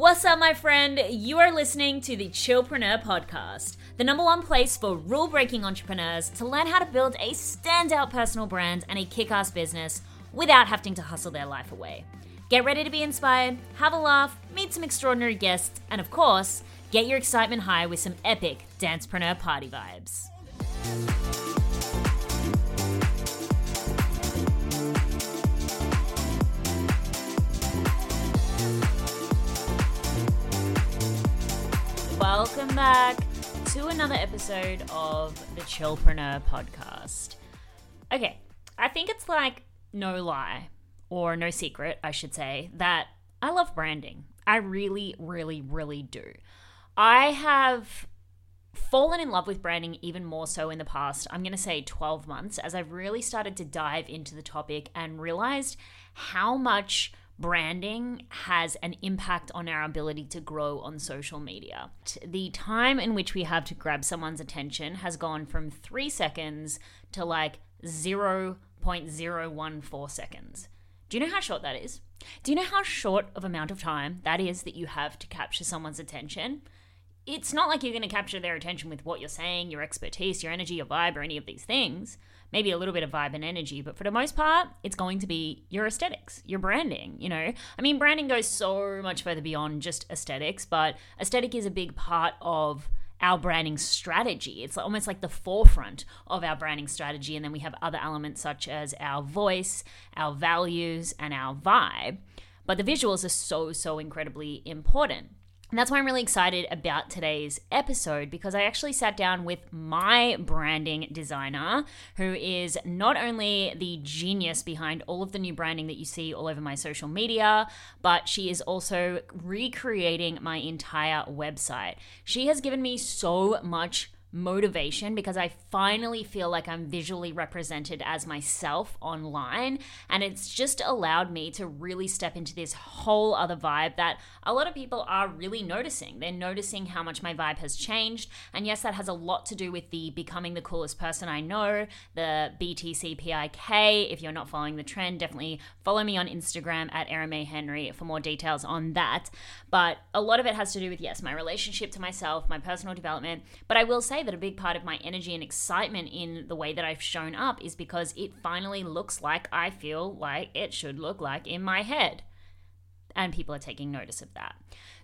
What's up, my friend? You are listening to the Chillpreneur podcast, the number one place for rule breaking entrepreneurs to learn how to build a standout personal brand and a kick ass business without having to hustle their life away. Get ready to be inspired, have a laugh, meet some extraordinary guests, and of course, get your excitement high with some epic Dancepreneur party vibes. Welcome back to another episode of the Chillpreneur podcast. Okay, I think it's like no lie, or no secret, I should say, that I love branding. I really, really, really do. I have fallen in love with branding even more so in the past, I'm going to say 12 months, as I've really started to dive into the topic and realized how much branding has an impact on our ability to grow on social media. The time in which we have to grab someone's attention has gone from three seconds to like 0.014 seconds. Do you know how short that is? Do you know how short of amount of time that is that you have to capture someone's attention? It's not like you're going to capture their attention with what you're saying, your expertise, your energy, your vibe, or any of these things maybe a little bit of vibe and energy, but for the most part, it's going to be your aesthetics, your branding, you know? I mean, branding goes so much further beyond just aesthetics, but aesthetic is a big part of our branding strategy. It's almost like the forefront of our branding strategy. And then we have other elements such as our voice, our values, and our vibe. But the visuals are so, so incredibly important. And that's why I'm really excited about today's episode because I actually sat down with my branding designer, who is not only the genius behind all of the new branding that you see all over my social media, but she is also recreating my entire website. She has given me so much motivation because I finally feel like I'm visually represented as myself online. And it's just allowed me to really step into this whole other vibe that a lot of people are really noticing. They're noticing how much my vibe has changed. And yes, that has a lot to do with the becoming the coolest person I know, the BTCPIK. If you're not following the trend, definitely follow me on Instagram at Erin Henry for more details on that. But a lot of it has to do with, yes, my relationship to myself, my personal development. But I will say, say that a big part of my energy and excitement in the way that I've shown up is because it finally looks like I feel like it should look like in my head. And people are taking notice of that.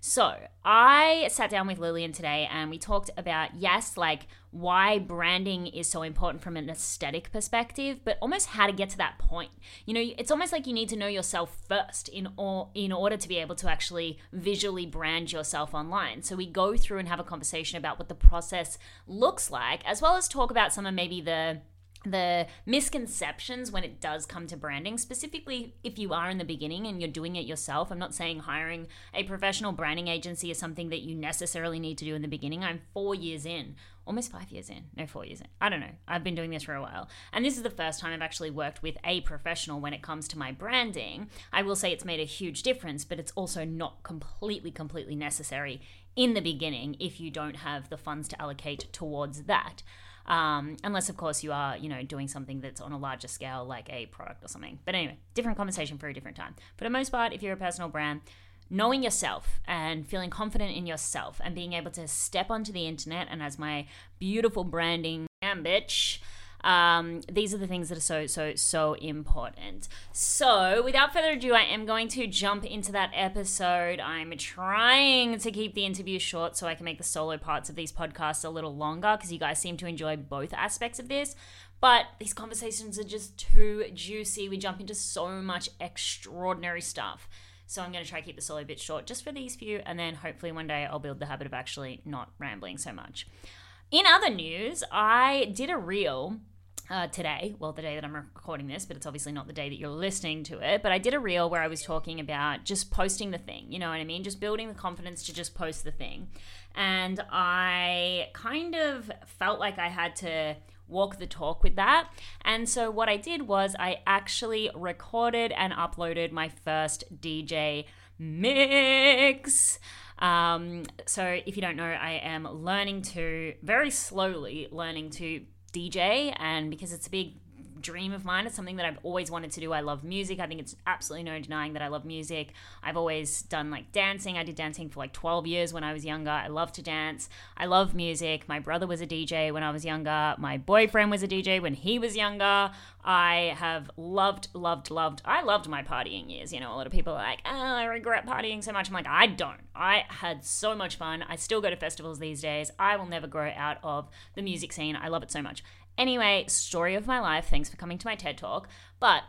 So I sat down with Lillian today and we talked about, yes, like why branding is so important from an aesthetic perspective, but almost how to get to that point. You know, it's almost like you need to know yourself first in or in order to be able to actually visually brand yourself online. So we go through and have a conversation about what the process looks like, as well as talk about some of maybe the the misconceptions when it does come to branding, specifically if you are in the beginning and you're doing it yourself. I'm not saying hiring a professional branding agency is something that you necessarily need to do in the beginning. I'm four years in, almost five years in, no, four years in. I don't know. I've been doing this for a while. And this is the first time I've actually worked with a professional when it comes to my branding. I will say it's made a huge difference, but it's also not completely, completely necessary in the beginning if you don't have the funds to allocate towards that. Um, unless, of course, you are, you know, doing something that's on a larger scale, like a product or something. But anyway, different conversation for a different time. For the most part, if you're a personal brand, knowing yourself and feeling confident in yourself and being able to step onto the internet and as my beautiful branding and bitch um, these are the things that are so, so, so important. So, without further ado, I am going to jump into that episode. I'm trying to keep the interview short so I can make the solo parts of these podcasts a little longer because you guys seem to enjoy both aspects of this. But these conversations are just too juicy. We jump into so much extraordinary stuff. So I'm going to try to keep the solo bit short just for these few, and then hopefully one day I'll build the habit of actually not rambling so much. In other news, I did a reel uh, today, well, the day that I'm recording this, but it's obviously not the day that you're listening to it. But I did a reel where I was talking about just posting the thing, you know what I mean? Just building the confidence to just post the thing. And I kind of felt like I had to walk the talk with that. And so what I did was I actually recorded and uploaded my first DJ mix. Um, so if you don't know, I am learning to very slowly learning to DJ, and because it's a big dream of mine. It's something that I've always wanted to do. I love music. I think it's absolutely no denying that I love music. I've always done like dancing. I did dancing for like 12 years when I was younger. I love to dance. I love music. My brother was a DJ when I was younger. My boyfriend was a DJ when he was younger. I have loved, loved, loved. I loved my partying years. You know, a lot of people are like, oh, I regret partying so much. I'm like, I don't. I had so much fun. I still go to festivals these days. I will never grow out of the music scene. I love it so much. Anyway, story of my life. Thanks for coming to my TED Talk. But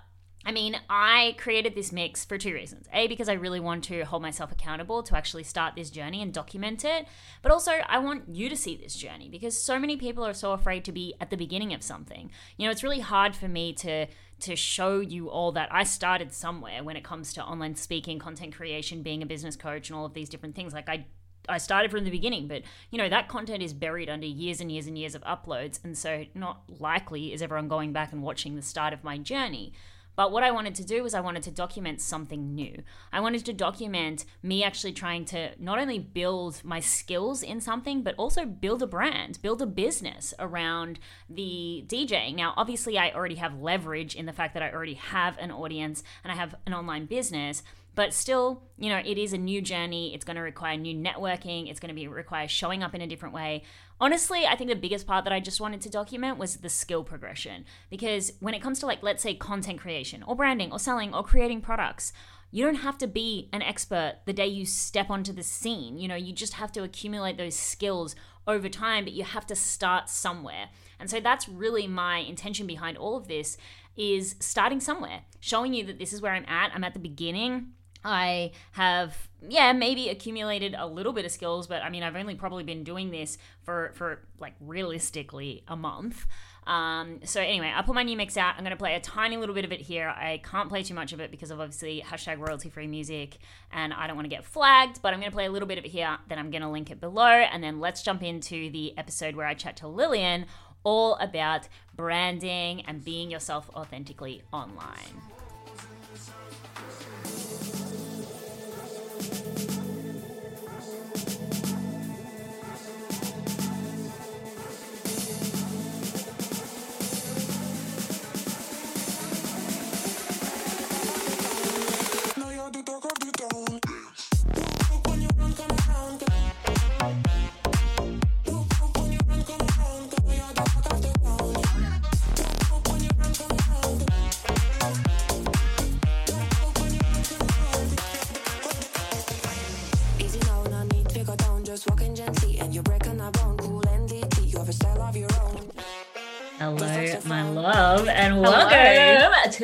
I mean, I created this mix for two reasons. A, because I really want to hold myself accountable to actually start this journey and document it. But also, I want you to see this journey because so many people are so afraid to be at the beginning of something. You know, it's really hard for me to to show you all that I started somewhere when it comes to online speaking, content creation, being a business coach and all of these different things. Like I I started from the beginning, but you know that content is buried under years and years and years of uploads, and so not likely is everyone going back and watching the start of my journey. But what I wanted to do was I wanted to document something new. I wanted to document me actually trying to not only build my skills in something, but also build a brand, build a business around the DJing. Now, obviously, I already have leverage in the fact that I already have an audience and I have an online business. But still, you know, it is a new journey. It's going to require new networking. It's going to be require showing up in a different way. Honestly, I think the biggest part that I just wanted to document was the skill progression. Because when it comes to like, let's say content creation or branding or selling or creating products, you don't have to be an expert the day you step onto the scene. You know, you just have to accumulate those skills over time, but you have to start somewhere. And so that's really my intention behind all of this is starting somewhere, showing you that this is where I'm at. I'm at the beginning I have, yeah, maybe accumulated a little bit of skills, but I mean, I've only probably been doing this for, for like realistically a month. Um, so anyway, I put my new mix out. I'm going to play a tiny little bit of it here. I can't play too much of it because of obviously hashtag royalty free music and I don't want to get flagged, but I'm going to play a little bit of it here. Then I'm going to link it below. And then let's jump into the episode where I chat to Lillian all about branding and being yourself authentically online.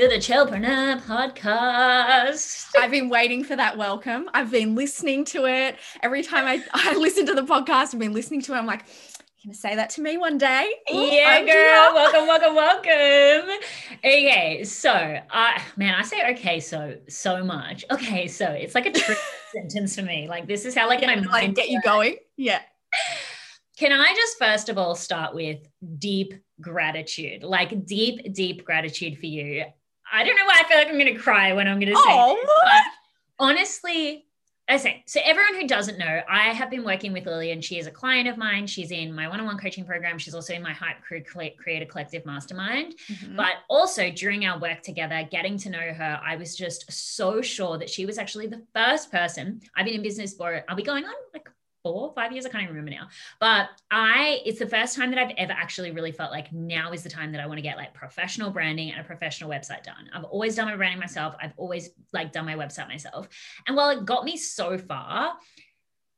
To the Chillpreneur podcast. I've been waiting for that welcome. I've been listening to it. Every time I, I listen to the podcast, I've been listening to it. I'm like, you're gonna say that to me one day? Ooh, yeah, I'm girl. Here. Welcome, welcome, welcome. Okay, so uh man, I say okay so so much. Okay, so it's like a trick sentence for me. Like this is how like my mind like, get you going. Yeah. Can I just first of all start with deep gratitude, like deep, deep gratitude for you? I don't know why I feel like I'm going to cry when I'm going to say oh, this, honestly, I say so. Everyone who doesn't know, I have been working with Lily, and she is a client of mine. She's in my one-on-one coaching program. She's also in my Hype Crew Creator Collective Mastermind. Mm-hmm. But also during our work together, getting to know her, I was just so sure that she was actually the first person. I've been in business for. Are we going on like four, five years. I can't even remember now. But I, it's the first time that I've ever actually really felt like now is the time that I want to get like professional branding and a professional website done. I've always done my branding myself. I've always like done my website myself. And while it got me so far,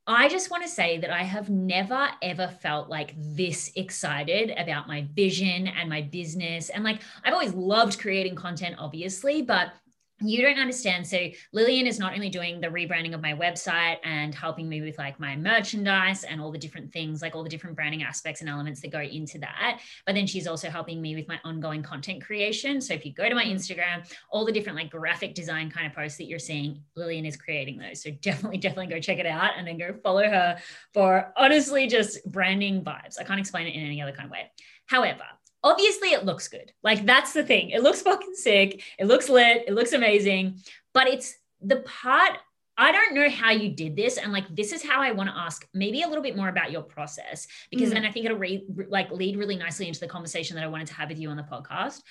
I just want to say that I have never ever felt like this excited about my vision and my business. And like, I've always loved creating content, obviously, but you don't understand. So Lillian is not only doing the rebranding of my website and helping me with like my merchandise and all the different things, like all the different branding aspects and elements that go into that. But then she's also helping me with my ongoing content creation. So if you go to my. Instagram, all the different like graphic design kind of posts that you're seeing, Lillian is creating those. So definitely, definitely go check it out and then go follow her for honestly just branding vibes. I can't explain it in any other kind of way. However, obviously it looks good. Like that's the thing. It looks fucking sick. It looks lit. It looks amazing. But it's the part I don't know how you did this. And like, this is how I want to ask maybe a little bit more about your process, because mm. then I think it'll re- like lead really nicely into the conversation that I wanted to have with you on the podcast.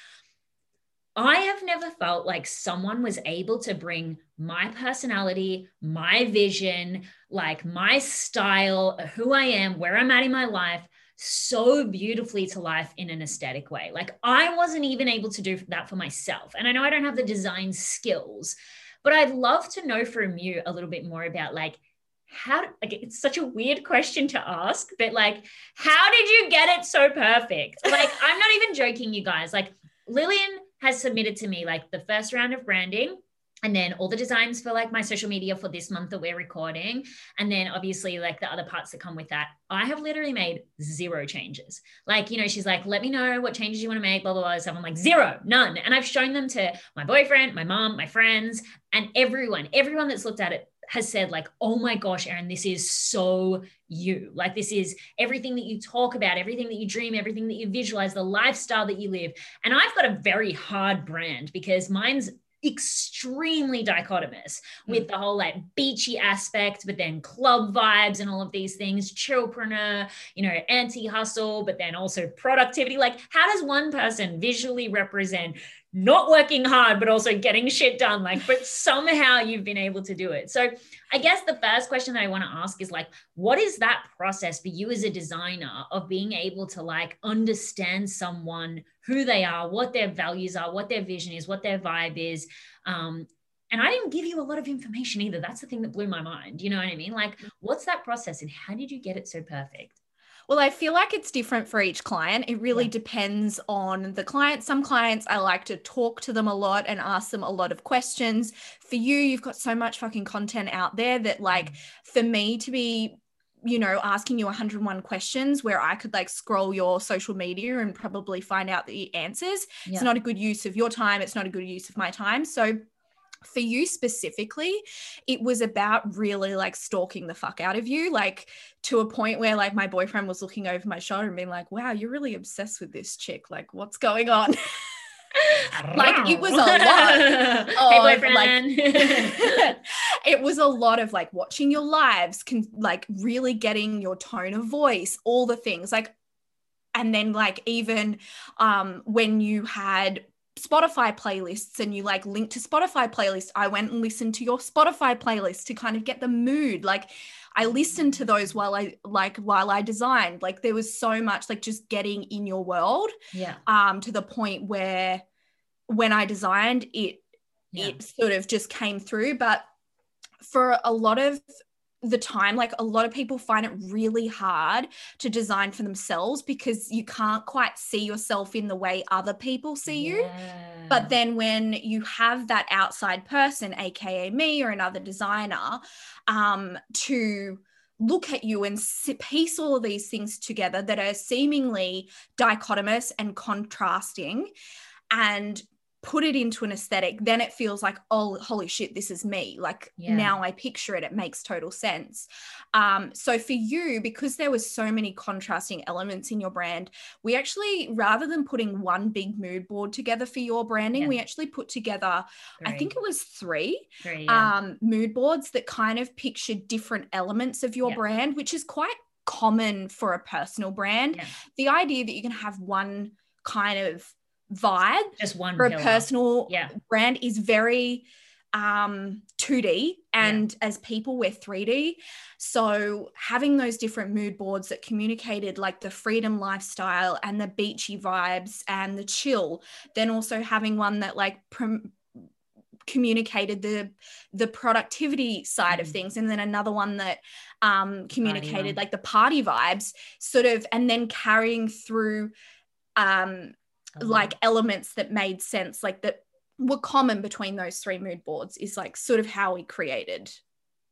I have never felt like someone was able to bring my personality, my vision, like my style, who I am, where I'm at in my life so beautifully to life in an aesthetic way. Like I wasn't even able to do that for myself. And I know I don't have the design skills, but I'd love to know from you a little bit more about like how like it's such a weird question to ask, but like how did you get it so perfect? Like I'm not even joking you guys. Like Lillian has submitted to me like the first round of branding and then all the designs for like my social media for this month that we're recording. And then obviously like the other parts that come with that. I have literally made zero changes. Like you know she's like let me know what changes you want to make blah blah blah stuff. I'm like zero none. And i've shown them to my boyfriend my mom my friends and everyone. Everyone that's looked at it has said like oh my gosh erin this is so you. Like this is everything that you talk about everything that you dream everything that you visualize the lifestyle that you live. And i've got a very hard brand because mine's extremely dichotomous mm. with the whole like beachy aspect, but then club vibes and all of these things, chillpreneur, you know, anti-hustle, but then also productivity. Like, how does one person visually represent not working hard, but also getting shit done? Like, but somehow you've been able to do it. So I guess the first question that I want to ask is like, what is that process for you as a designer of being able to like understand someone who they are, what their values are, what their vision is, what their vibe is. Um, and I didn't give you a lot of information either. That's the thing that blew my mind. You know what I mean? Like, what's that process and how did you get it so perfect? Well, I feel like it's different for each client. It really yeah. depends on the client. Some clients, I like to talk to them a lot and ask them a lot of questions. For you, you've got so much fucking content out there that, like, mm. for me to be you know, asking you 101 questions where I could like scroll your social media and probably find out the answers. Yeah. It's not a good use of your time. It's not a good use of my time. So, for you specifically, it was about really like stalking the fuck out of you, like to a point where like my boyfriend was looking over my shoulder and being like, wow, you're really obsessed with this chick. Like, what's going on? like it was a lot of hey, like it was a lot of like watching your lives can like really getting your tone of voice all the things like and then like even um when you had Spotify playlists and you like link to Spotify playlists. I went and listened to your Spotify playlist to kind of get the mood. Like I listened to those while I like while I designed. Like there was so much like just getting in your world. Yeah. Um to the point where when I designed it, yeah. it sort of just came through. But for a lot of the time like a lot of people find it really hard to design for themselves because you can't quite see yourself in the way other people see yeah. you but then when you have that outside person aka me or another designer um, to look at you and piece all of these things together that are seemingly dichotomous and contrasting and put it into an aesthetic, then it feels like, oh, holy shit, this is me. Like yeah. now I picture it, it makes total sense. Um, so for you, because there was so many contrasting elements in your brand, we actually, rather than putting one big mood board together for your branding, yeah. we actually put together, three. I think it was three, three yeah. um, mood boards that kind of picture different elements of your brand, which is quite common for a personal brand. The idea that you can have one kind of vibe just one for pillar. a personal yeah. brand is very um 2D and yeah. as people we're 3D so having those different mood boards that communicated like the freedom lifestyle and the beachy vibes and the chill then also having one that like prom- communicated the the productivity side mm. of things and then another one that um communicated like the party vibes sort of and then carrying through um Mm-hmm. like elements that made sense like that were common between those three mood boards is like sort of how we created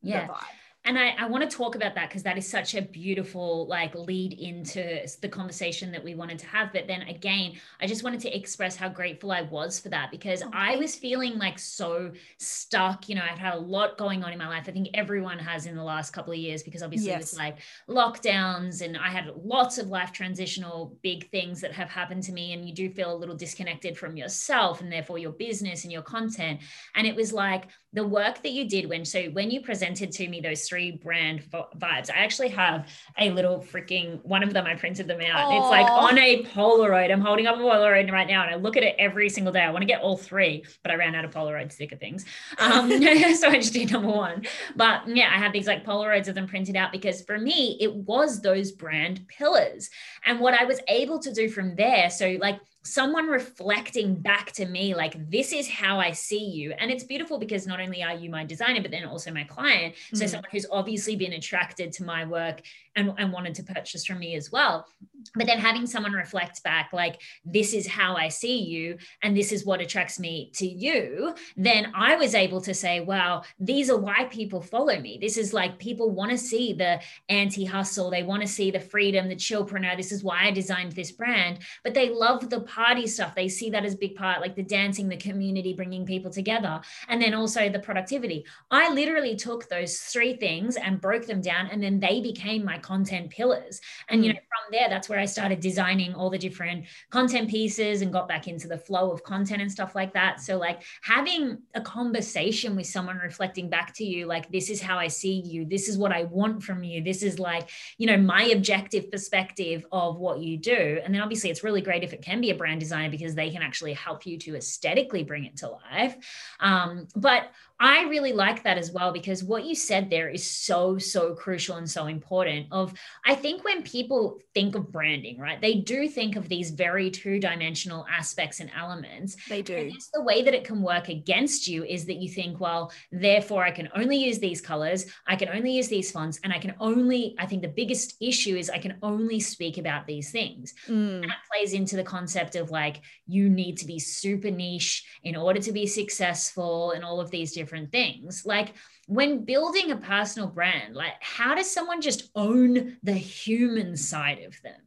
yeah. the vibe and I, I want to talk about that because that is such a beautiful like lead into the conversation that we wanted to have but then again i just wanted to express how grateful i was for that because okay. i was feeling like so stuck you know i've had a lot going on in my life i think everyone has in the last couple of years because obviously yes. it's like lockdowns and i had lots of life transitional big things that have happened to me and you do feel a little disconnected from yourself and therefore your business and your content and it was like the work that you did when so when you presented to me those three brand vibes i actually have a little freaking one of them i printed them out. Aww. it's like on a polaroid. I'm holding up a polaroid right now and i look at it every single day. I want to get all three but i ran out of polaroid sticker things. Um, so i just did number one. But yeah i have these like polaroids of them printed out because for me it was those brand pillars. And what i was able to do from there so like someone reflecting back to me like this is how i see you and it's beautiful because not only are you my designer but then also my client so mm. someone who's obviously been attracted to my work and, and wanted to purchase from me as well. But then having someone reflect back like this is how i see you and this is what attracts me to you then i was able to say wow these are why people follow me. This is like people want to see the anti-hustle. They want to see the freedom the chillpreneur this is why i designed this brand. But they love the party stuff. They see that as big part like the dancing the community bringing people together and then also the productivity. I literally took those three things and broke them down and then they became my content pillars. And, you hmm. know, from there, that's where I started designing all the different content pieces and got back into the flow of content and stuff like that. So, like, having a conversation with someone reflecting back to you, like, this is how I see you, this is what I want from you, this is like, you know, my objective perspective of what you do. And then obviously, it's really great if it can be a brand designer because they can actually help you to aesthetically bring it to life. Um, but I really like that as well because what you said there is so, so crucial and so important. Of I think when people think of branding, right, they do think of these very two-dimensional aspects and elements. They do. And the way that it can work against you is that you think, well, therefore I can only use these colors, I can only use these fonts, and I can only, I think the biggest issue is I can only speak about these things. Mm. That plays into the concept of like you need to be super niche in order to be successful and all of these different different things. Like when building a personal brand, like how does someone just own the human side of them?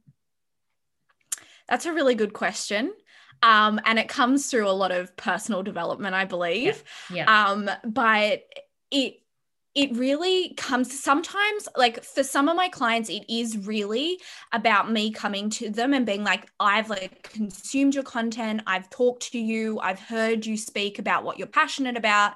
That's a really good question. Um, and it comes through a lot of personal development, I believe. Yeah. yeah. Um, but it it really comes sometimes like for some of my clients it is really about me coming to them and being like i've like consumed your content i've talked to you i've heard you speak about what you're passionate about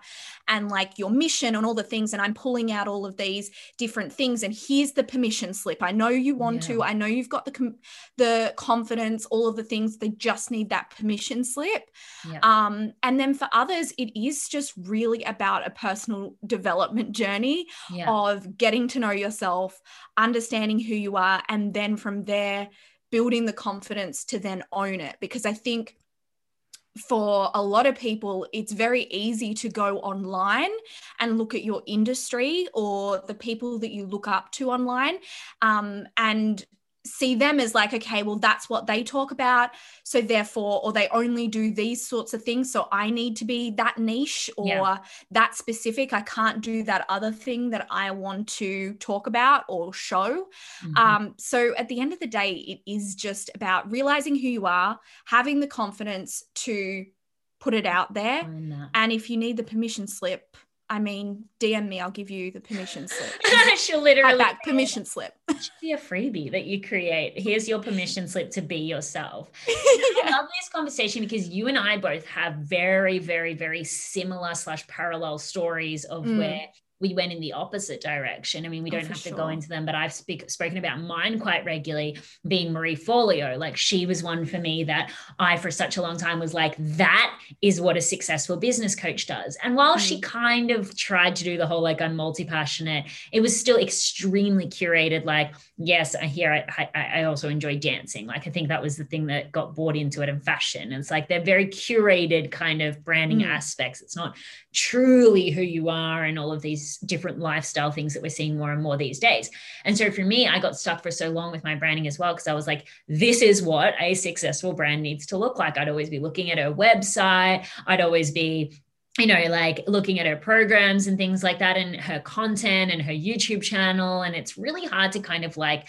and like your mission and all the things and i'm pulling out all of these different things and here's the permission slip i know you want yeah. to i know you've got the com- the confidence all of the things they just need that permission slip yeah. um and then for others it is just really about a personal development journey journey yeah. of getting to know yourself, understanding who you are, and then from there, building the confidence to then own it. Because I think for a lot of people, it's very easy to go online and look at your industry or the people that you look up to online um, and see them as like okay well that's what they talk about so therefore or they only do these sorts of things so i need to be that niche or yeah. that specific i can't do that other thing that i want to talk about or show mm-hmm. um, so at the end of the day it is just about realizing who you are having the confidence to put it out there and if you need the permission slip I mean, DM me. I'll give you the permission slip. She'll literally back permission slip. should be a freebie that you create. Here's your permission slip to be yourself. yeah. I love this conversation because you and I both have very, very, very similar slash parallel stories of mm. where we went in the opposite direction. I mean, we oh, don't have to go into them, but I've speak, spoken about mine quite regularly, being Marie Forleo. Like she was one for me that I, for such a long time, was like, that is what a successful business coach does. And while mm. she kind of tried to do the whole like I'm multi passionate, it was still extremely curated. Like, yes, I hear I, I, I also enjoy dancing. Like I think that was the thing that got bought into it and fashion. And it's like they're very curated kind of branding mm. aspects. It's not truly who you are and all of these these different lifestyle things that we're seeing more and more these days. And so for me, I got stuck for so long with my branding as well because I was like, this is what a successful brand needs to look like. I'd always be looking at her website, I'd always be you know, like looking at her programs and things like that, and her content and her YouTube channel. And it's really hard to kind of like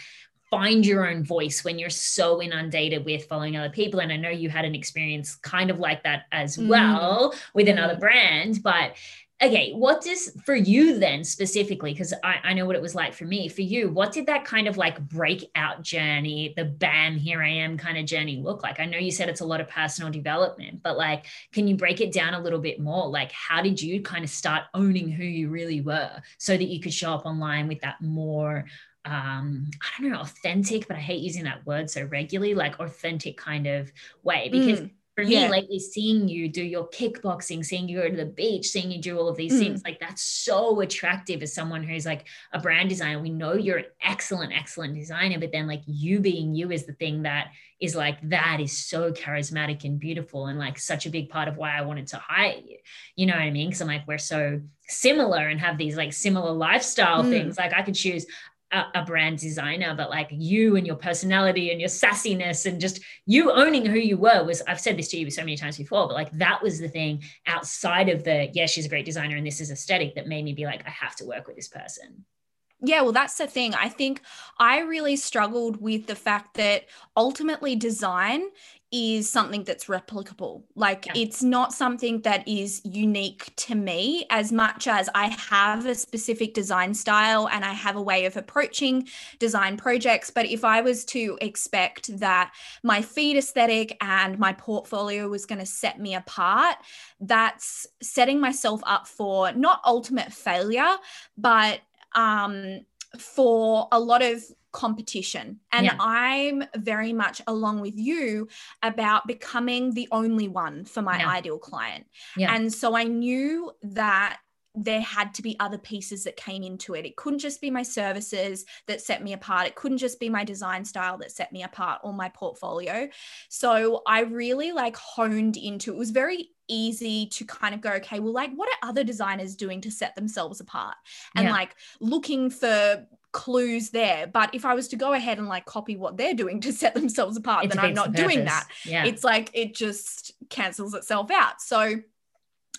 find your own voice when you're so inundated with following other people. And I know you had an experience kind of like that as mm. well with another mm. brand, but okay what does for you then specifically because I, I know what it was like for me for you what did that kind of like breakout journey the bam here i am kind of journey look like? I know you said it's a lot of personal development but like can you break it down a little bit more? Like how did you kind of start owning who you really were so that you could show up online with that more um i don't know authentic but i hate using that word so regularly like authentic kind of way? Because mm for me, yeah. lately seeing you do your kickboxing, seeing you go to the beach, seeing you do all of these mm. things, like that's so attractive as someone who's like a brand designer. We know you're an excellent, excellent designer, but then like you being you is the thing that is like that is so charismatic and beautiful and like such a big part of why I wanted to hire you. You know what I mean? Because I'm like, we're so similar and have these like similar lifestyle mm. things. Like I could choose a, a, brand designer, but like you and your personality and your sassiness and just you owning who you were was, I've said this to you so many times before, but like that was the thing outside of the, yeah, she's a great designer and this is aesthetic that made me be like, I have to work with this person. Yeah, well, that's the thing. I think I really struggled with the fact that ultimately design is something that's replicable. Like yeah. it's not something that is unique to me as much as I have a specific design style and I have a way of approaching design projects. But if I was to expect that my feed aesthetic and my portfolio was going to set me apart, that's setting myself up for not ultimate failure, but um, for a lot of competition. And yeah. I'm very much along with you about becoming the only one for my yeah. ideal client. Yeah. And so I knew that there had to be other pieces that came into it. It couldn't just be my services that set me apart. It couldn't just be my design style that set me apart or my portfolio. So I really like honed into it was very easy to kind of go, okay, well, like what are other designers doing to set themselves apart? And yeah. like looking for clues there. But if I was to go ahead and like copy what they're doing to set themselves apart, then I'm not doing that. Yeah. It's like it just cancels itself out. So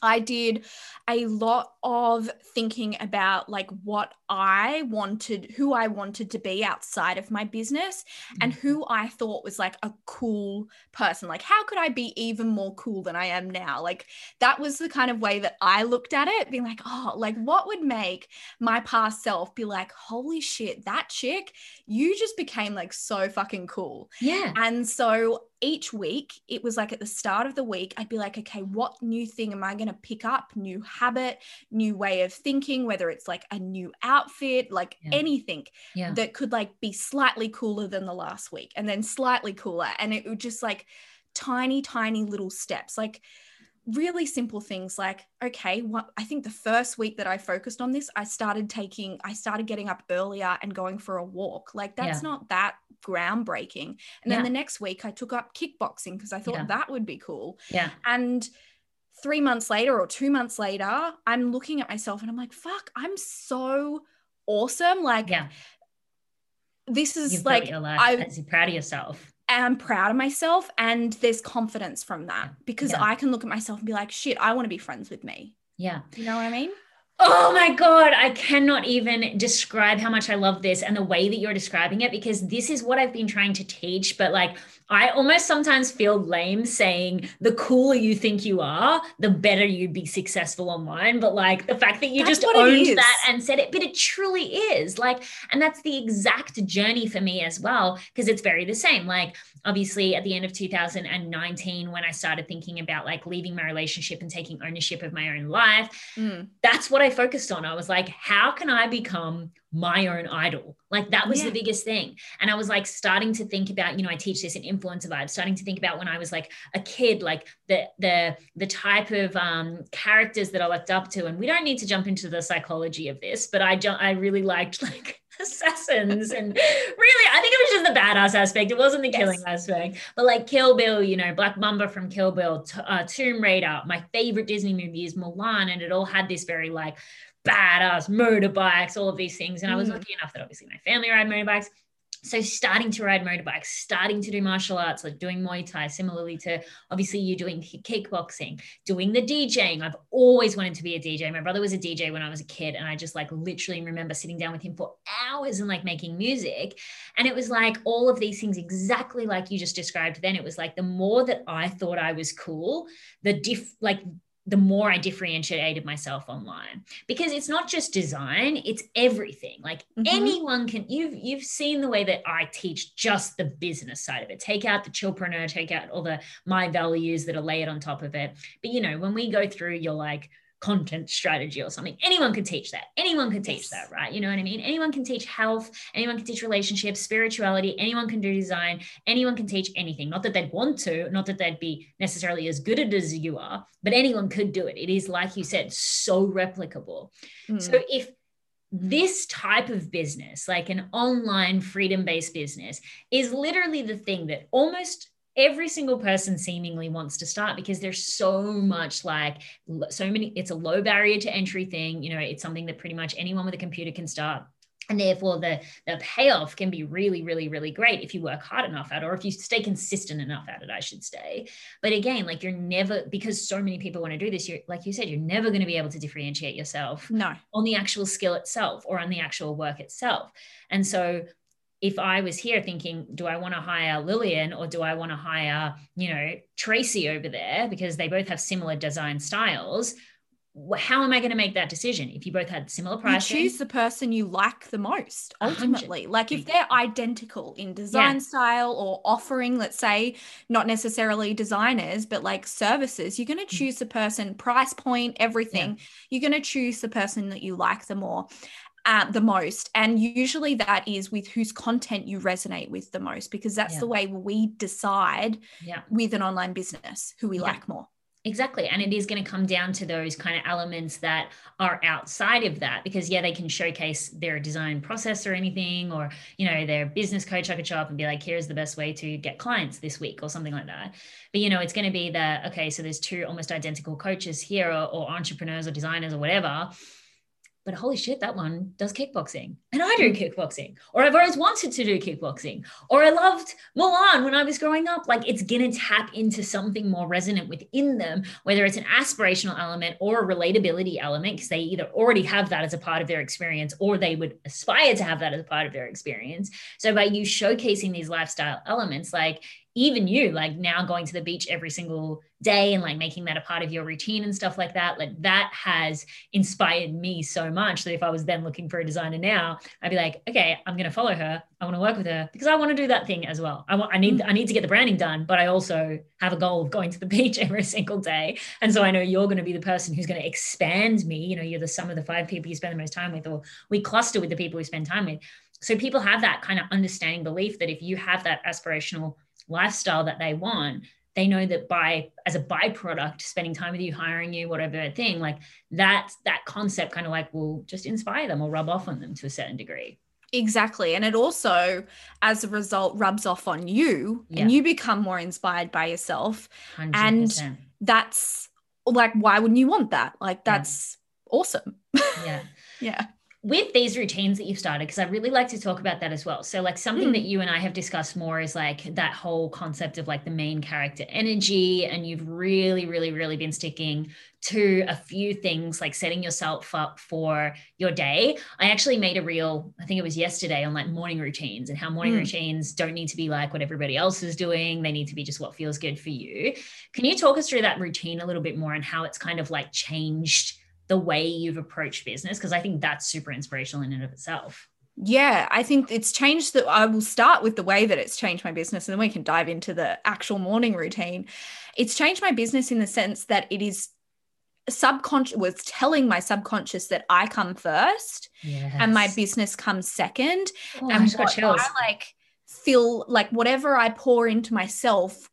I did a lot of thinking about like what I wanted, who I wanted to be outside of my business and mm-hmm. who I thought was like a cool person. Like, how could I be even more cool than I am now? Like, that was the kind of way that I looked at it, being like, oh, like what would make my past self be like, holy shit, that chick, you just became like so fucking cool. Yeah. And so each week, it was like at the start of the week, I'd be like, okay, what new thing am I going to pick up? New habit, new way of thinking, whether it's like a new outfit, like yeah. anything yeah. that could like be slightly cooler than the last week and then slightly cooler. And it would just like tiny, tiny little steps. Like, really simple things like okay what i think the first week that i focused on this i started taking i started getting up earlier and going for a walk. Like that's yeah. not that groundbreaking. And yeah. then the next week i took up kickboxing because i thought yeah. that would be cool. Yeah. And three months later or two months later i'm looking at myself and i'm like fuck i'm so awesome. Like yeah. this is You've like i'm proud of yourself am proud of myself and there's confidence from that because yeah. I can look at myself and be like, shit, I want to be friends with me. Yeah. You know what I mean? Oh my God, I cannot even describe how much I love this and the way that you're describing it because this is what I've been trying to teach. But like, I almost sometimes feel lame saying the cooler you think you are, the better you'd be successful online. But like the fact that you that's just owned that and said it, but it truly is like, and that's the exact journey for me as well, because it's very the same. Like, obviously, at the end of 2019, when I started thinking about like leaving my relationship and taking ownership of my own life, mm. that's what I focused on. I was like, how can I become my own idol. Like that was yeah. the biggest thing. And I was like starting to think about, you know, I teach this in influencer vibes, starting to think about when I was like a kid, like the the the type of um characters that I looked up to. And we don't need to jump into the psychology of this, but I ju- I really liked like assassins. And really i think it was just the badass aspect. It wasn't the yes. killing aspect. But like kill bill you know black mamba from kill bill t- uh, tomb raider my favorite disney movie is mulan and it all had this very like badass motorbikes all of these things. And i was mm. lucky enough that obviously my family ride motorbikes so starting to ride motorbikes starting to do martial arts like doing muay thai similarly to obviously you doing kickboxing doing the djing i've always wanted to be a dj my brother was a dj when i was a kid and i just like literally remember sitting down with him for hours and like making music. And it was like all of these things exactly like you just described then. It was like the more that i thought i was cool the diff like the more I differentiated myself online because it's not just design, it's everything. Like mm-hmm. anyone can you've you've seen the way that I teach just the business side of it. Take out the chillpreneur, take out all the my values that are layered on top of it. But you know, when we go through your like content strategy or something. Anyone could teach that. Anyone could teach that, right? You know what I mean? Anyone can teach health, anyone can teach relationships, spirituality, anyone can do design, anyone can teach anything. Not that they'd want to, not that they'd be necessarily as good at as you are, but anyone could do it. It is, like you said, so replicable. Mm. So if this type of business, like an online freedom based business, is literally the thing that almost every single person seemingly wants to start because there's so much like so many it's a low barrier to entry thing you know it's something that pretty much anyone with a computer can start. And therefore the the payoff can be really really really great if you work hard enough at it or if you stay consistent enough at it i should say. But again like you're never because so many people want to do this you're like you said you're never going to be able to differentiate yourself no. on the actual skill itself or on the actual work itself. And so if I was here thinking, do I want to hire Lillian or do I want to hire, you know, Tracy over there because they both have similar design styles? How am I going to make that decision? If you both had similar pricing, you choose the person you like the most. Ultimately, 100. like if they're identical in design yeah. style or offering, let's say, not necessarily designers, but like services, you're going to mm. choose the person, price point, everything. Yeah. You're going to choose the person that you like the more uh, the most. And usually that is with whose content you resonate with the most, because that's yeah. the way we decide yeah. with an online business who we yeah. like more. Exactly. And it is going to come down to those kind of elements that are outside of that because, yeah, they can showcase their design process or anything, or, you know, their business coach I could show up and be like, here's the best way to get clients this week or something like that. But, you know, it's going to be that, okay, so there's two almost identical coaches here or, or entrepreneurs or designers or whatever but holy shit, that one does kickboxing. And I do mm. kickboxing. Or I've always wanted to do kickboxing. Or I loved Mulan when I was growing up. Like it's going to tap into something more resonant within them, whether it's an aspirational element or a relatability element, because they either already have that as a part of their experience or they would aspire to have that as a part of their experience. So by you showcasing these lifestyle elements, like even you like now going to the beach every single day and like making that a part of your routine and stuff like that like that has inspired me so much that if i was then looking for a designer now i'd be like okay i'm going to follow her. I want to work with her because i want to do that thing as well. I want i need mm. i need to get the branding done but i also have a goal of going to the beach every single day. And so i know you're going to be the person who's going to expand me. You know you're the sum of the five people you spend the most time with or we cluster with the people we spend time with. So people have that kind of understanding belief that if you have that aspirational lifestyle that they want they know that by as a byproduct spending time with you hiring you whatever thing like that that concept kind of like will just inspire them or rub off on them to a certain degree exactly and it also as a result rubs off on you yeah. and you become more inspired by yourself 100%. and that's like why wouldn't you want that like that's yeah. awesome yeah yeah with these routines that you've started because i really like to talk about that as well so like something mm. that you and i have discussed more is like that whole concept of like the main character energy and you've really really really been sticking to a few things like setting yourself up for your day i actually made a reel i think it was yesterday on like morning routines and how morning mm. routines don't need to be like what everybody else is doing they need to be just what feels good for you can you talk us through that routine a little bit more and how it's kind of like changed the way you've approached business because I think that's super inspirational in and of itself. Yeah, I think it's changed that I will start with the way that it's changed my business and then we can dive into the actual morning routine. It's changed my business in the sense that it is subconscious was telling my subconscious that I come first yes. and my business comes second. Oh, and I, I like feel like whatever I pour into myself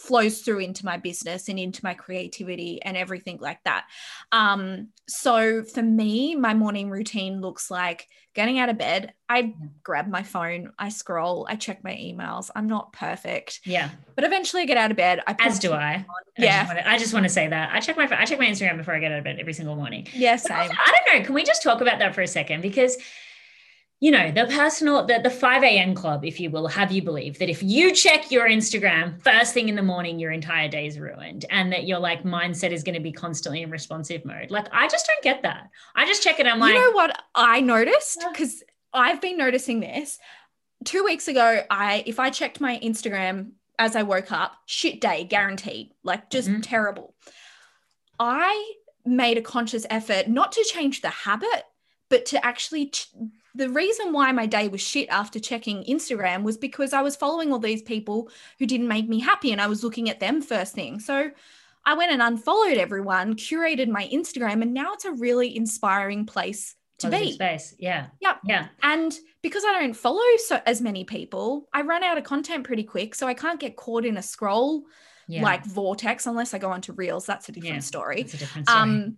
flows through into my business and into my creativity and everything like that. Um, so for me, my morning routine looks like getting out of bed. I grab my phone, I scroll, I check my emails. I'm not perfect. Yeah. But eventually I get out of bed. I As do I. I Yeah. Just wanna, I just want to say that. I check my I check my Instagram before I get out of bed every single morning. Yeah, same. I don't know. Can we just talk about that for a second? Because you know, the personal, the, the 5 a.m. club, if you will, have you believe that if you check your Instagram first thing in the morning, your entire day is ruined and that your like mindset is going to be constantly in responsive mode. Like, I just don't get that. I just check it. I'm like, you know what I noticed? Because I've been noticing this. Two weeks ago, I if I checked my Instagram as I woke up, shit day, guaranteed. Like just Mhm. terrible. I made a conscious effort not to change the habit, but to actually ch- the reason why my day was shit after checking Instagram was because I was following all these people who didn't make me happy and I was looking at them first thing. So I went and unfollowed everyone, curated my Instagram, and now it's a really inspiring place to positive be. space. Yeah. Yep. Yeah. And because I don't follow so as many people, I run out of content pretty quick. So I can't get caught in a scroll Yeah. like vortex unless I go onto reels. That's a different Yeah, story. It's a different story. Um,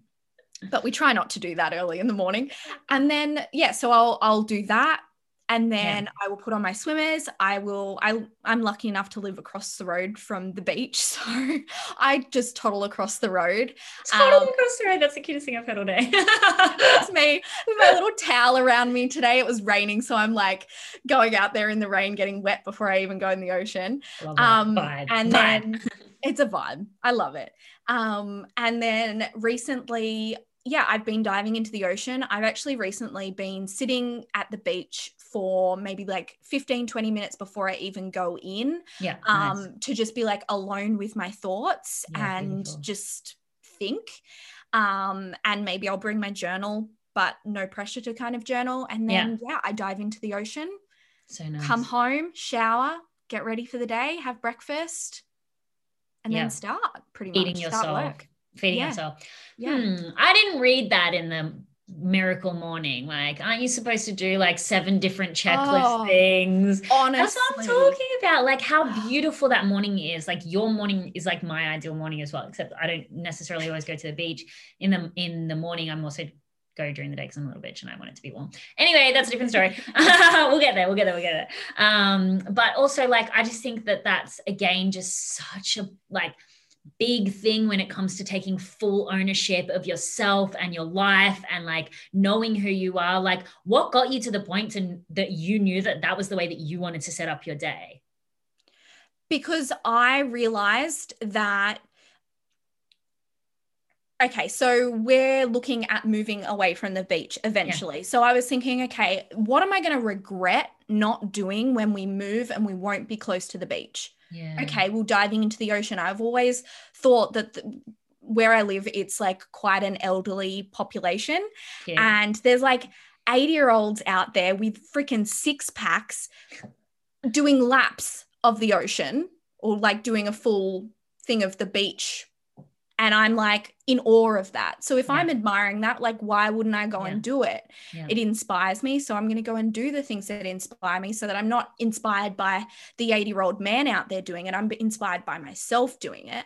but we try not to do that early in the morning. And then yeah, so I'll I'll do that. And then I will put on my swimmers. I will I I'm lucky enough to live across the road from the beach. So I just toddle across the road. Toddle um, across the road. That's the cutest thing I've heard all day. That's me with my little towel around me today. It was raining, so I'm like going out there in the rain, getting wet before I even go in the ocean. Um, and then it's a vibe. I love it. Um, and then recently, yeah, I've been diving into the ocean. I've actually recently been sitting at the beach for maybe like 15, 20 minutes before I even go in yeah. um, nice. to just be like alone with my thoughts Yeah, and beautiful. just think. Um, and maybe I'll bring my journal, but no pressure to kind of journal. And then, yeah, I dive into the ocean, So nice. come home, shower, get ready for the day, have breakfast, and Yeah. then start pretty much. Eating start yourself. work. Feeding Yeah. yourself. Yeah. Hmm, I didn't read that in the miracle morning. Like, aren't you supposed to do like seven different checklist Oh, things? Honestly. That's what I'm talking about. Like how beautiful that morning is. Like your morning is like my ideal morning as well. Except I don't necessarily always go to the beach in the in the morning. I'm also go during the day because I'm a little bitch and I want it to be warm. Anyway, that's a different story. we'll get there. We'll get there. We'll get there. Um, but also like I just think that that's again just such a like big thing when it comes to taking full ownership of yourself and your life and like knowing who you are like what got you to the point to, that you knew that that was the way that you wanted to set up your day because I realized that. Okay, so we're looking at moving away from the beach eventually. So I was thinking, okay, what am I going to regret not doing when we move and we won't be close to the beach? Yeah Okay, well, diving into the ocean. I've always thought that the, where I live, it's like quite an elderly population. yeah. And there's like 80 year olds out there with freaking six packs doing laps of the ocean or like doing a full thing of the beach. And I'm like in awe of that. So if Yeah. I'm admiring that, like, why wouldn't I go Yeah. and do it? Yeah. It inspires me. So I'm going to go and do the things that inspire me so that I'm not inspired by the 80 year old man out there doing it. I'm inspired by myself doing it.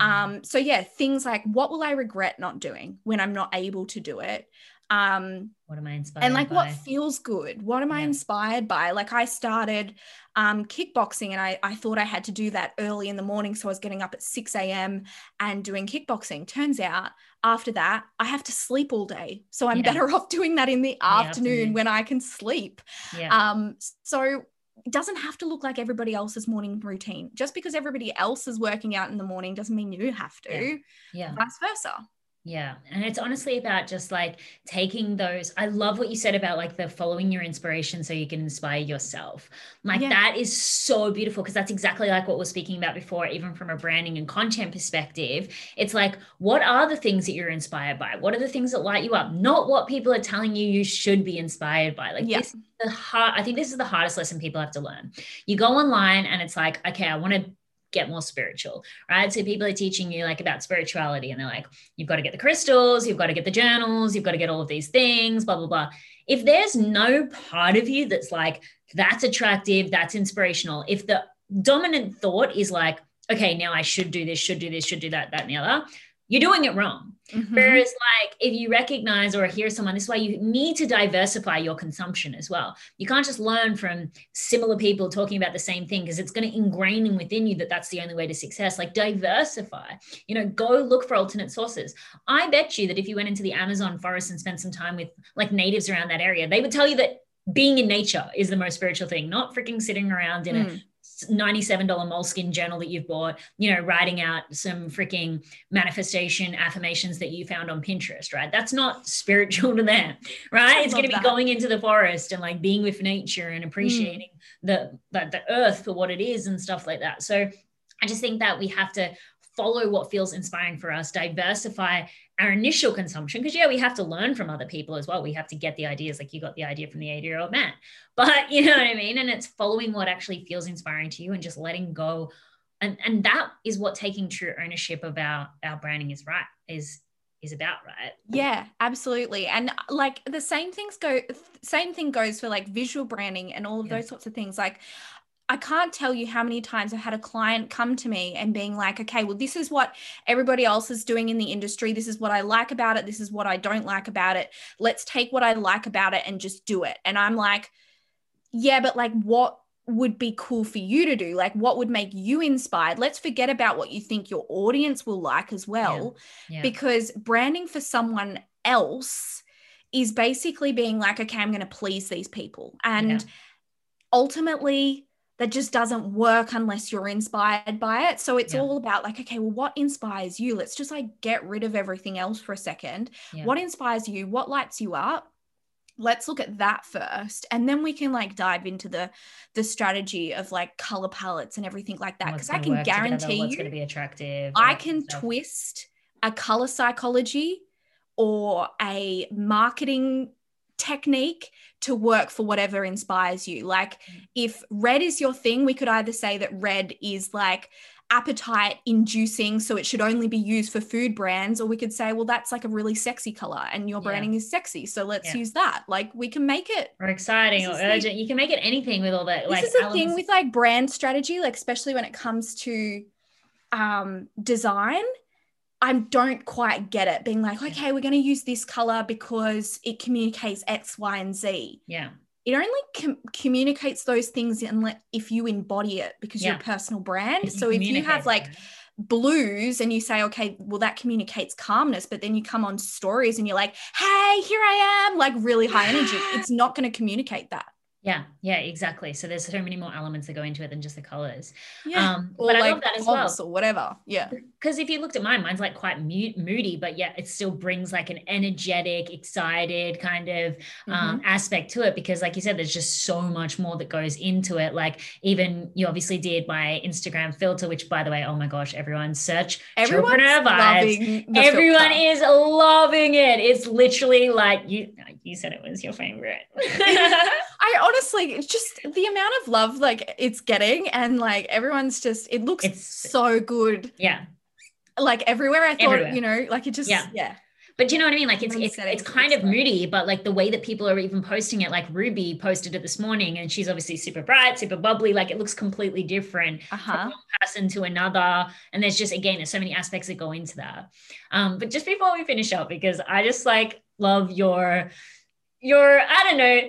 Um, so yeah, things like what will I regret not doing when I'm not able to do it? Um, what am i inspired and like what feels good? What am i inspired by? Like i started um, kickboxing and I, I thought i had to do that early in the morning. So i was getting up at 6 a.m and doing kickboxing. Turns out after that i have to sleep all day. So i'm Yeah. better off doing that in the afternoon, afternoon. when i can sleep. Yeah. Um so it doesn't have to look like everybody else's morning routine. Just because everybody else is working out in the morning doesn't mean you have to. Yeah. Vice versa Yeah. And it's honestly about just like taking those. I love what you said about like the following your inspiration so you can inspire yourself. Like Yeah. that is so beautiful because that's exactly like what we're speaking about before, even from a branding and content perspective. It's like, what are the things that you're inspired by? What are the things that light you up? Not what people are telling you you should be inspired by. Like Yeah. this is the hard, I think this is the hardest lesson people have to learn. You go online and it's like, okay, I want to get more spiritual, right? So people are teaching you like about spirituality and they're like, you've got to get the crystals, you've got to get the journals, you've got to get all of these things, blah, blah, blah. If there's no part of you that's like, that's attractive, that's inspirational, if the dominant thought is like, okay, now I should do this, should do this, should do that, that, and the other, you're doing it wrong. Mhm. Whereas, like, if you recognize or hear someone, this way you need to diversify your consumption as well. You can't just learn from similar people talking about the same thing because it's going to ingrain in within you that that's the only way to success. Like, diversify, you know, go look for alternate sources. I bet you that if you went into the Amazon forest and spent some time with like natives around that area, they would tell you that being in nature is the most spiritual thing, not freaking sitting around in a Mm. $97 Moleskine journal that you've bought, you know, writing out some freaking manifestation affirmations that you found on Pinterest, right? That's not spiritual to them, right? I it's going to be that. going into the forest and like being with nature and appreciating mm. the, the the earth for what it is and stuff like that. So I just think that we have to follow what feels inspiring for us, diversify our initial consumption. Because, yeah, we have to learn from other people as well. We have to get the ideas, like you got the idea from the 80 year old man. But you know what I mean? And it's following what actually feels inspiring to you and just letting go. And, and that is what taking true ownership of our, our branding is right, is is about, right? Yeah, absolutely. And like the same things go same thing goes for like visual branding and all of Yeah. those sorts of things. Like I can't tell you how many times I've had a client come to me and being like, okay, well, this is what everybody else is doing in the industry. This is what I like about it. This is what I don't like about it. Let's take what I like about it and just do it. And I'm like, yeah, but like, what would be cool for you to do? Like, what would make you inspired? Let's forget about what you think your audience will like as well Yeah. because branding for someone else is basically being like okay i'm going to please these people and Yeah. ultimately that just doesn't work unless you're inspired by it so it's Yeah. all about like okay well what inspires you let's just like get rid of everything else for a second Yeah. what inspires you what lights you up let's look at that first and then we can like dive into the the strategy of like color palettes and everything like that because i can together, guarantee you going to be attractive. I can stuff. twist a color psychology or a marketing technique to work for whatever inspires you. Like if red is your thing, we could either say that red is like appetite inducing so it should only be used for food brands or we could say well that's like a really sexy color and your Yeah. branding is sexy so let's Yeah. use that like we can make it or exciting or is the- urgent. You can make it anything with all that. like this is the thing with like brand strategy like especially when it comes to um design i don't quite get it being like okay we're going to use this color because it communicates x y and z. Yeah, it only com- communicates those things unless if you embody it because you're a personal brand. So if you have like blues and you say okay well that communicates calmness but then you come on stories and you're like hey here i am like really high energy. It's not going to communicate that Yeah, yeah, exactly. So there's so many more elements that go into it than just the colors. yeah Um, or but I love that as well. or whatever yeah Because if you looked at mine, mine's like quite mu- moody, but yet it still brings like an energetic, excited kind of Mm-hmm. um, aspect to it. Because, like you said, there's just so much more that goes into it. Like, even you obviously did my Instagram filter, which, by the way, oh my gosh, everyone search Everyone's vibes. Everyone filter. is loving it. It's literally like you. You said it was your favorite. I honestly, it's just the amount of love like it's getting, and like everyone's just, it looks It's- so good. yeah, Like everywhere I thought, Everywhere. you know, like it just, Yeah. yeah. but you know what I mean. Like it's it's it's kind of moody, but like the way that people are even posting it. Like Ruby posted it this morning, and she's obviously super bright, super bubbly. Like it looks completely different. Uh huh. person to another and there's just again there's so many aspects that go into that um but just before we finish up because i just like love your your i don't know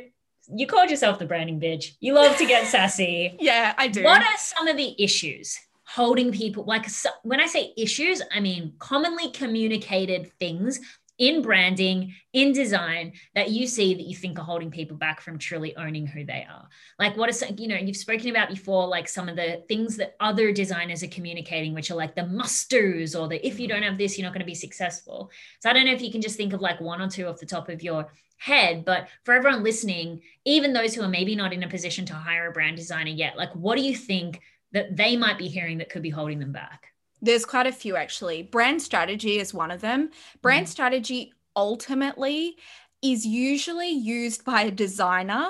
you called yourself the branding bitch. You love to get sassy. Yeah, I do. what are some of the issues holding people like so, when i say issues i mean commonly communicated things in branding in design that you see that you think are holding people back from truly owning who they are. Like what is you know you've spoken about before like some of the things that other designers are communicating which are like the must do's or the if you don't have this you're not going to be successful. So i don't know if you can just think of like one or two off the top of your head but for everyone listening even those who are maybe not in a position to hire a brand designer yet like what do you think that they might be hearing that could be holding them back There's quite a few actually. Brand strategy is one of them. Brand Mhm. strategy ultimately is usually used by a designer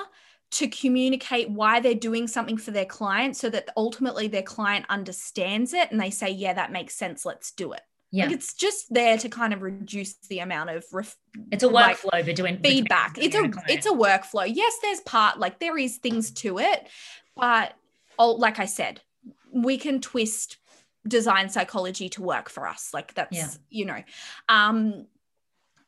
to communicate why they're doing something for their client so that ultimately their client understands it and they say, yeah, that makes sense. Let's do it. Yeah Like it's just there to kind of reduce the amount of ref- it's a workflow between between feedback. designer It's a client. it's a workflow. Yes, there's part like there is things to it, but oh, like I said, we can twist design psychology to work for us. Like that's, Yeah. you know, um,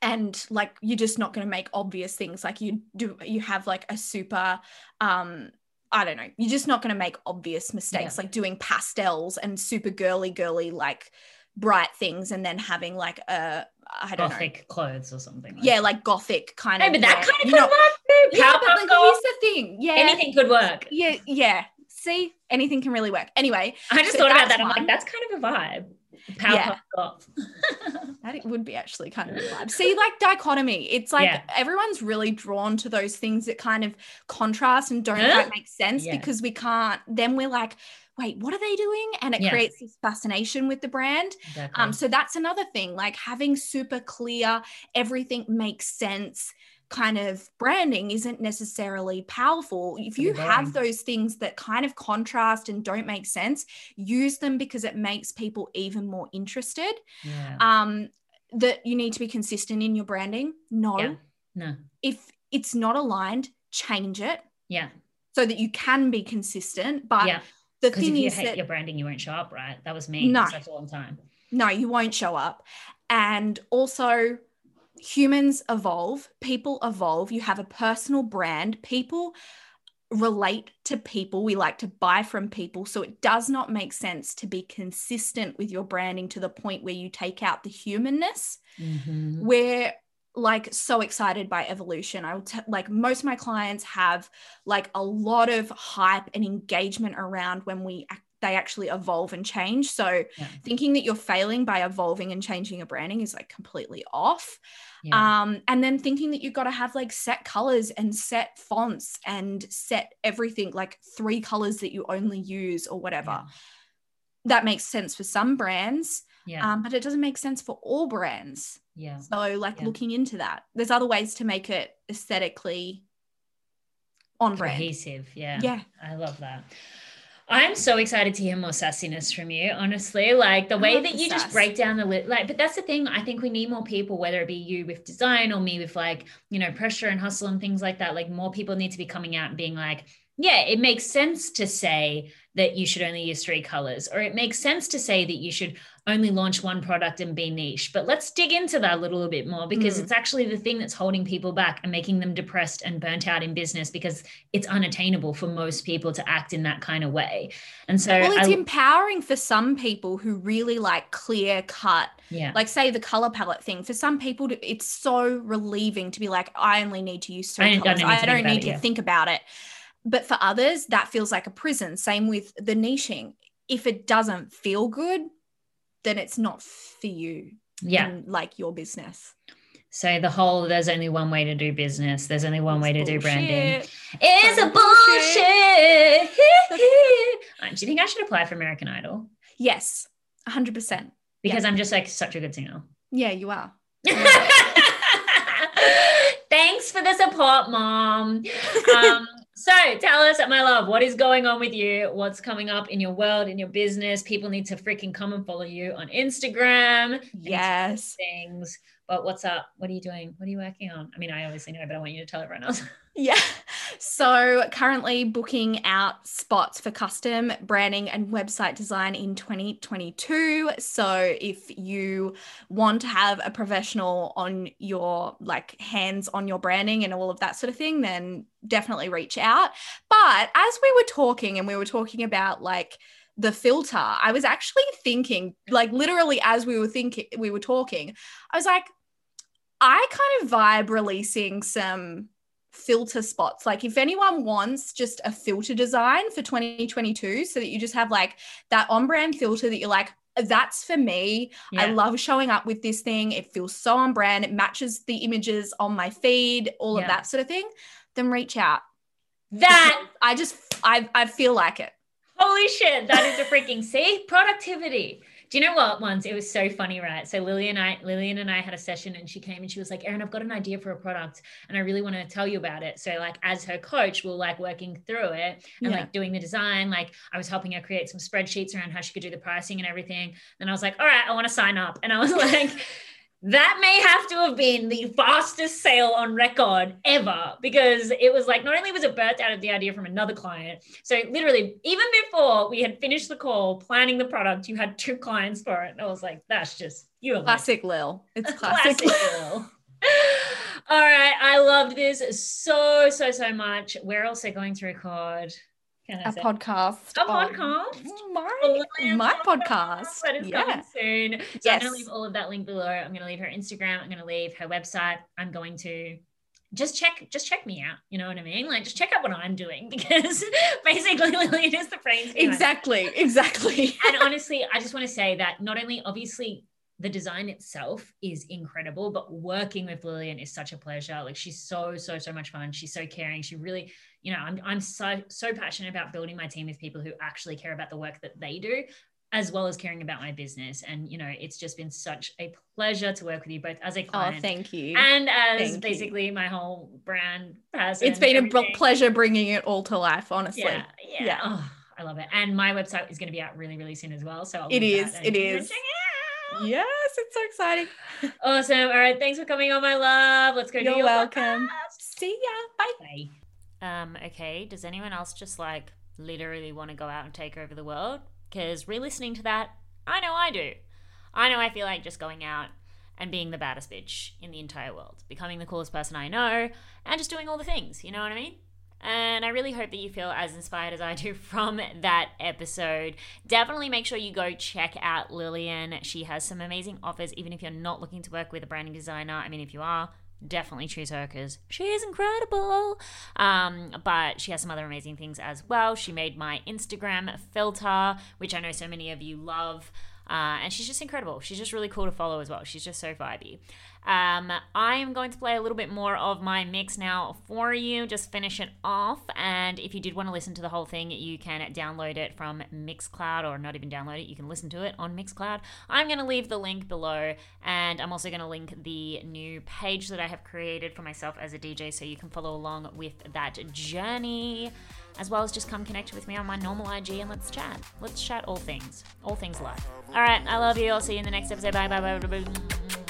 and like you're just not going to make obvious things like you do you have like a super um I don't know. You're just not going to make obvious mistakes like doing pastels and super girly, girly, like bright things, and then having like a I don't know. Gothic clothes or something. Like Yeah, that. like gothic kind No, of. but that kind of could know- work too. Yeah, Powerpuff but like, Girls, here's the thing. Yeah, anything could work. Yeah, yeah. See, anything can really work. Anyway, I just So thought about that. I'm like, that's kind of a vibe. Powerpuff Yeah. That it would be actually kind of a vibe. See, like dichotomy. It's like Yeah. everyone's really drawn to those things that kind of contrast and don't quite make sense Yeah. because we can't. Then we're like, wait, what are they doing? And it creates this fascination with the brand. Exactly. Um, so that's another thing, like having super clear, everything makes sense kind of branding isn't necessarily powerful. If you have those things that kind of contrast and don't make sense, use them because it makes people even more interested. yeah. Um, that you need to be consistent in your branding. No, yeah. No. if it's not aligned, change it Yeah. so that you can be consistent. But yeah. the Because if you is hate that your branding, you won't show up, right? That was me No. for such a long time. no, you won't show up. And also, humans evolve, people evolve. You have a personal brand. People relate to people. We like to buy from people. So it does not make sense to be consistent with your branding to the point where you take out the humanness. Mhm. we're like so excited by evolution. I would t- like most of my clients have like a lot of hype and engagement around when we ac- they actually evolve and change. So Yeah. thinking that you're failing by evolving and changing your branding is like completely off. Yeah. Um, and then thinking that you've got to have like set colors and set fonts and set everything like three colors that you only use or whatever. That makes sense for some brands, Yeah. um, but it doesn't make sense for all brands. yeah. So, like Yeah. looking into that, there's other ways to make it aesthetically on brand. Cohesive. Yeah. Yeah. I love that. I'm so excited to hear more sassiness from you, honestly. Like the I way that the you just break down the lit, like, but that's the thing. I think we need more people, whether it be you with design or me with like, you know, pressure and hustle and things like that. Like, more people need to be coming out and being like, yeah, it makes sense to say that you should only use three colors, or it makes sense to say that you should only launch one product and be niche. But let's dig into that a little bit more because Mm. it's actually the thing that's holding people back and making them depressed and burnt out in business because it's unattainable for most people to act in that kind of way. And so, Well, it's I- empowering for some people who really like clear cut, yeah, like say the color palette thing. For some people, it's so relieving to be like, I only need to use I three don't- colors. I don't need it, to yeah. think about it. But for others, that feels like a prison. Same with the niching. If it doesn't feel good, then it's not for you. yeah. like your business. So the whole there's only one way to do business. There's only one way to do branding. Bullshit. It's a bullshit. Do you think I should apply for American Idol? Yes, 100%. Because I'm just like such a good singer. Yeah, you are. Thanks for the support, mom. Um, so tell us, my love, what is going on with you? What's coming up in your world, in your business? People need to freaking come and follow you on Instagram. Yes. Things. But what's up? What are you doing? What are you working on? I mean, I obviously know, but I want you to tell everyone else. Yeah. So currently booking out spots for custom branding and website design in 2022. So if you want to have a professional on your like hands on your branding and all of that sort of thing, then definitely reach out. But as we were talking and we were talking about like the filter, I was actually thinking, like literally as we were thinking, we were talking, I was like, I kind of vibe releasing some filter spots. Like if anyone wants just a filter design for 2022 so that you just have like that on-brand filter that you're like that's for me. I love showing up with this thing. It feels so on brand. It matches the images on my feed, all Yeah. of that sort of thing. Then reach out. that I just I I feel like it. Holy shit, that is a freaking see productivity. Do you know what? Once it was so funny, right? So Lily and I, Lillian and I had a session, and she came and she was like, "Erin, I've got an idea for a product, and I really want to tell you about it." So, like, as her coach, we're like working through it and Yeah. like doing the design. Like, I was helping her create some spreadsheets around how she could do the pricing and everything. Then I was like, "All right, I want to sign up," and I was like. That may have to have been the fastest sale on record ever because it was like not only was it birthed out of the idea from another client so literally even before we had finished the call planning the product you had two clients for it and i was like that's just you classic like, lil. It's classic, classic lil. All right i loved this so so so much. We're also going to record a podcast. A podcast. My, my podcast. That is yeah. coming soon. So Yes. I'm going to leave all of that link below. I'm going to leave her Instagram. I'm going to leave her website. I'm going to just check just check me out. You know what I mean? Like just check out what I'm doing because basically Lillian is the brains. Exactly. Exactly. And honestly, I just want to say that not only obviously the design itself is incredible, but working with Lillian is such a pleasure. Like she's so, so, so much fun. She's so caring. She really, you know, I'm, I'm so, so passionate about building my team with people who actually care about the work that they do, as well as caring about my business. And, you know, it's just been such a pleasure to work with you both as a oh, client. Oh, thank you. and as Thank you. basically my whole brand person. it's been a bl- pleasure bringing it all to life, honestly. Yeah, yeah. Yeah. Oh, I love it. And my website is going to be out really, really soon as well. So I'll It is, it you is. Check it out. Yes, it's so exciting. Awesome. All right. Thanks for coming on, my love. Let's go. You're your welcome. podcast. See ya. Bye. Bye. Um. Okay. Does anyone else just like literally want to go out and take over the world? Because re-listening to that, I know I do. I know I feel like just going out and being the baddest bitch in the entire world, becoming the coolest person I know, and just doing all the things. You know what I mean? And I really hope that you feel as inspired as I do from that episode. Definitely make sure you go check out Lillian. She has some amazing offers, even if you're not looking to work with a branding designer. I mean, if you are, definitely choose her because she is incredible. Um, but she has some other amazing things as well. She made my Instagram filter, which I know so many of you love. Uh, and she's just incredible. She's just really cool to follow as well. She's just so vibey. Um, I am going to play a little bit more of my mix now for you, just finish it off. And if you did want to listen to the whole thing, you can download it from Mixcloud or not even download it. You can listen to it on Mixcloud. I'm going to leave the link below, and I'm also going to link the new page that I have created for myself as a DJ so you can follow along with that journey. As well as just come connect with me on my normal IG and let's chat. Let's chat all things, all things life. All right, I love you. I'll see you in the next episode. Bye, bye, bye, bye, bye.